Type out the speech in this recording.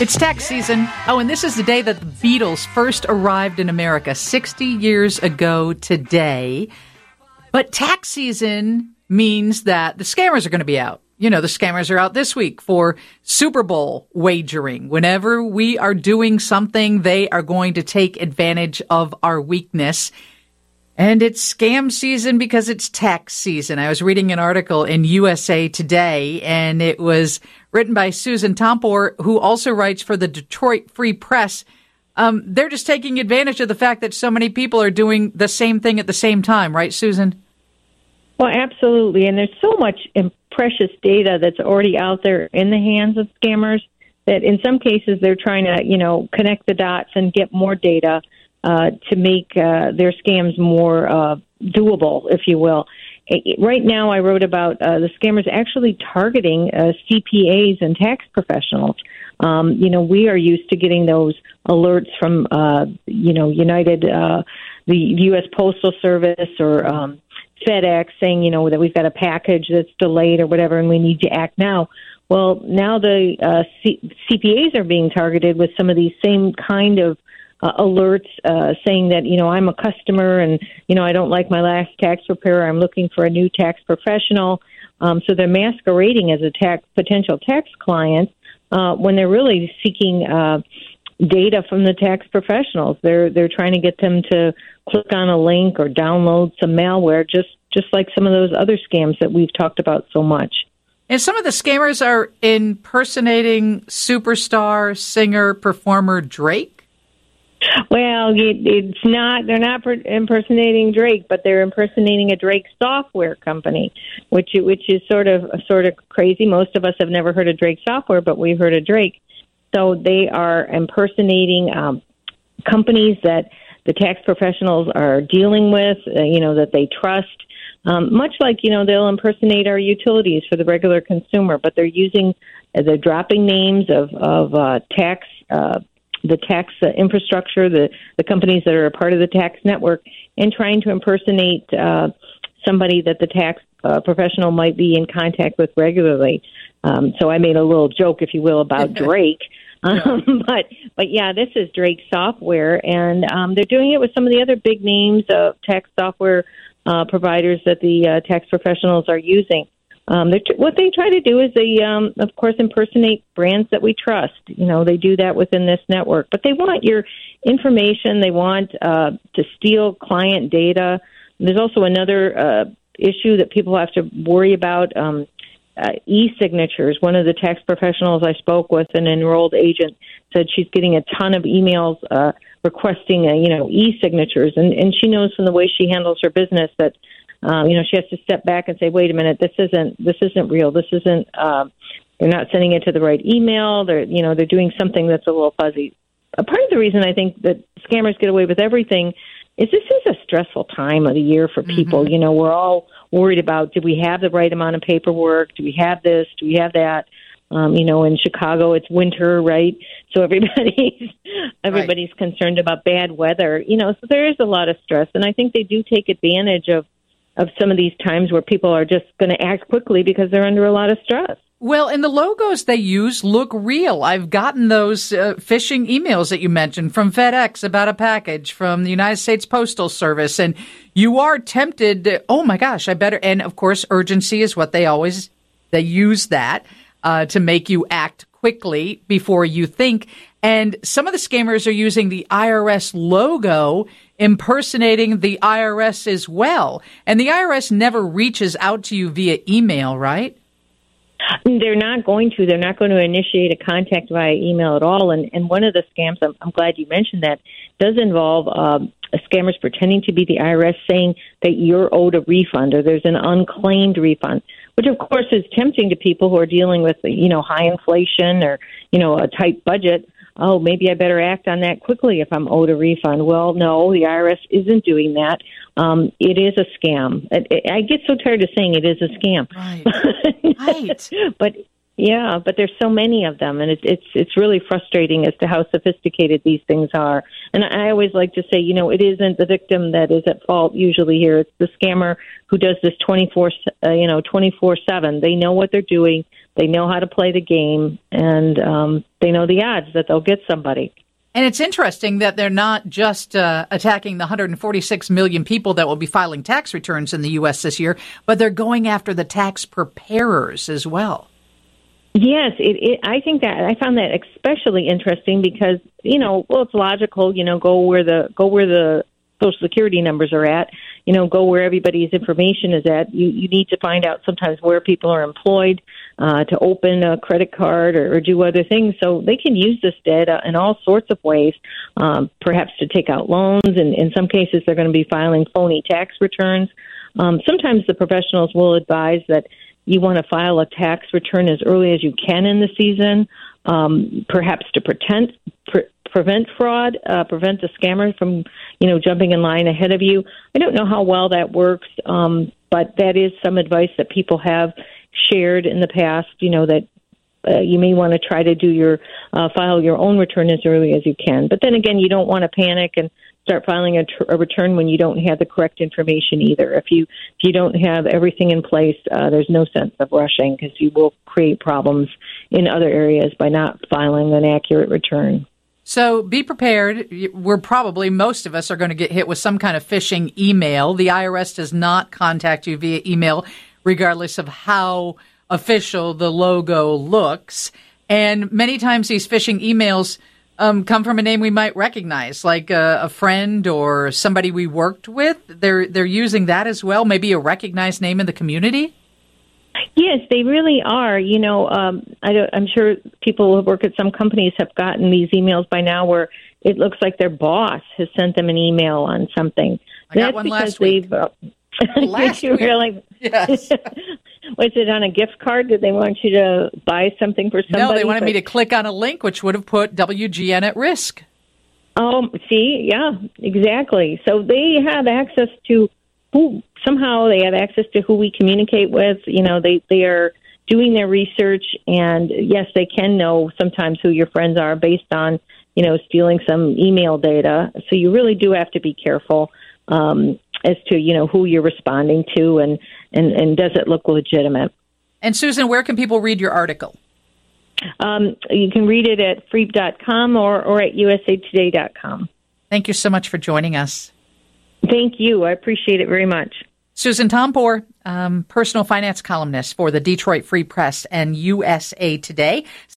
It's tax season. Oh, and this is the day that the Beatles first arrived in America 60 years ago today. But tax season means that the scammers are going to be out. You know, the scammers are out this week for Super Bowl wagering. Whenever we are doing something, they are going to take advantage of our weakness. And it's scam season because it's tax season. I was reading an article in USA Today and it was written by Susan Tompor, who also writes for the Detroit Free Press. Um, they're just taking advantage of the fact that so many people are doing the same thing at the same time, right, Susan? Well, absolutely. And there's so much precious data that's already out there in the hands of scammers that in some cases they're trying to, you know, connect the dots and get more data uh, to make uh, their scams more uh, doable, if you will. Right now, I wrote about uh, the scammers actually targeting uh, CPAs and tax professionals. Um, you know, we are used to getting those alerts from, uh, you know, United, uh, the U.S. Postal Service or um, FedEx saying, you know, that we've got a package that's delayed or whatever and we need to act now. Well, now the uh, C- CPAs are being targeted with some of these same kind of uh, alerts uh, saying that you know I'm a customer and you know I don't like my last tax preparer. I'm looking for a new tax professional. Um, so they're masquerading as a tax potential tax client uh, when they're really seeking uh, data from the tax professionals. They're they're trying to get them to click on a link or download some malware, just just like some of those other scams that we've talked about so much. And some of the scammers are impersonating superstar singer performer Drake. Well, it, it's not. They're not per- impersonating Drake, but they're impersonating a Drake software company, which which is sort of sort of crazy. Most of us have never heard of Drake software, but we've heard of Drake. So they are impersonating um, companies that the tax professionals are dealing with. Uh, you know that they trust. Um, much like you know they'll impersonate our utilities for the regular consumer, but they're using they're dropping names of of uh, tax uh, the tax uh, infrastructure, the, the companies that are a part of the tax network, and trying to impersonate uh, somebody that the tax uh, professional might be in contact with regularly. Um, so I made a little joke, if you will, about Drake. Um, but but yeah, this is Drake software, and um, they're doing it with some of the other big names of tax software uh, providers that the uh, tax professionals are using. Um, what they try to do is they, um, of course, impersonate brands that we trust. You know, they do that within this network, but they want your information. They want uh, to steal client data. There's also another uh, issue that people have to worry about. Um, uh, e-signatures. One of the tax professionals I spoke with, an enrolled agent, said she's getting a ton of emails uh, requesting, uh, you know, e-signatures, and and she knows from the way she handles her business that um, you know, she has to step back and say, "Wait a minute, this isn't this isn't real. This isn't. Uh, they're not sending it to the right email. They're you know they're doing something that's a little fuzzy." A part of the reason I think that scammers get away with everything is this is a stressful time of the year for people. Mm-hmm. You know, we're all worried about do we have the right amount of paperwork? Do we have this? Do we have that? Um, you know, in Chicago, it's winter, right? So everybody's everybody's right. concerned about bad weather. You know, so there is a lot of stress, and I think they do take advantage of of some of these times where people are just going to act quickly because they're under a lot of stress. Well, and the logos they use look real. I've gotten those uh, phishing emails that you mentioned from FedEx about a package from the United States Postal Service, and you are tempted. To, oh my gosh, I better. And of course, urgency is what they always they use that uh, to make you act quickly before you think. And some of the scammers are using the IRS logo impersonating the IRS as well. And the IRS never reaches out to you via email, right? They're not going to. They're not going to initiate a contact via email at all. And, and one of the scams, I'm, I'm glad you mentioned that, does involve um, scammers pretending to be the IRS saying that you're owed a refund or there's an unclaimed refund, which of course is tempting to people who are dealing with, you know, high inflation or, you know, a tight budget oh, maybe I better act on that quickly if I'm owed a refund. Well, no, the IRS isn't doing that. Um, it is a scam. I, I get so tired of saying it is a scam. Right. right. but yeah, but there's so many of them, and it's it's it's really frustrating as to how sophisticated these things are. And I always like to say, you know, it isn't the victim that is at fault usually here. It's the scammer who does this 24, uh, you know, 24 seven. They know what they're doing. They know how to play the game, and um, they know the odds that they'll get somebody. And it's interesting that they're not just uh, attacking the 146 million people that will be filing tax returns in the U.S. this year, but they're going after the tax preparers as well. Yes, it, it, I think that I found that especially interesting because you know, well, it's logical. You know, go where the go where the social security numbers are at. You know, go where everybody's information is at. You you need to find out sometimes where people are employed uh, to open a credit card or, or do other things. So they can use this data in all sorts of ways. Um, perhaps to take out loans, and in some cases they're going to be filing phony tax returns. Um, sometimes the professionals will advise that you want to file a tax return as early as you can in the season, um, perhaps to pretend, pre- prevent fraud, uh, prevent the scammer from, you know, jumping in line ahead of you. I don't know how well that works, um, but that is some advice that people have shared in the past. You know that uh, you may want to try to do your uh, file your own return as early as you can. But then again, you don't want to panic and start filing a, tr- a return when you don't have the correct information either. If you if you don't have everything in place, uh, there's no sense of rushing because you will create problems in other areas by not filing an accurate return. So be prepared. We're probably, most of us are going to get hit with some kind of phishing email. The IRS does not contact you via email, regardless of how official the logo looks. And many times these phishing emails um, come from a name we might recognize, like a, a, friend or somebody we worked with. They're they're using that as well, maybe a recognized name in the community. Yes, they really are. You know, um, I am sure people who work at some companies have gotten these emails by now where it looks like their boss has sent them an email on something. I got That's one because last week. they've. Uh, last week. really? Yes. Was it on a gift card? Did they want you to buy something for somebody? No, they wanted but... me to click on a link, which would have put WGN at risk. Oh, see, yeah, exactly. So they have access to who somehow they have access to who we communicate with. You know, they they are doing their research, and yes, they can know sometimes who your friends are based on you know stealing some email data. So you really do have to be careful um, as to you know who you're responding to and and and does it look legitimate. And Susan, where can people read your article? Um, you can read it at freep.com or, or at usatoday.com. Thank you so much for joining us. Thank you. I appreciate it very much. Susan Tompor, um, personal finance columnist for the Detroit Free Press and USA Today.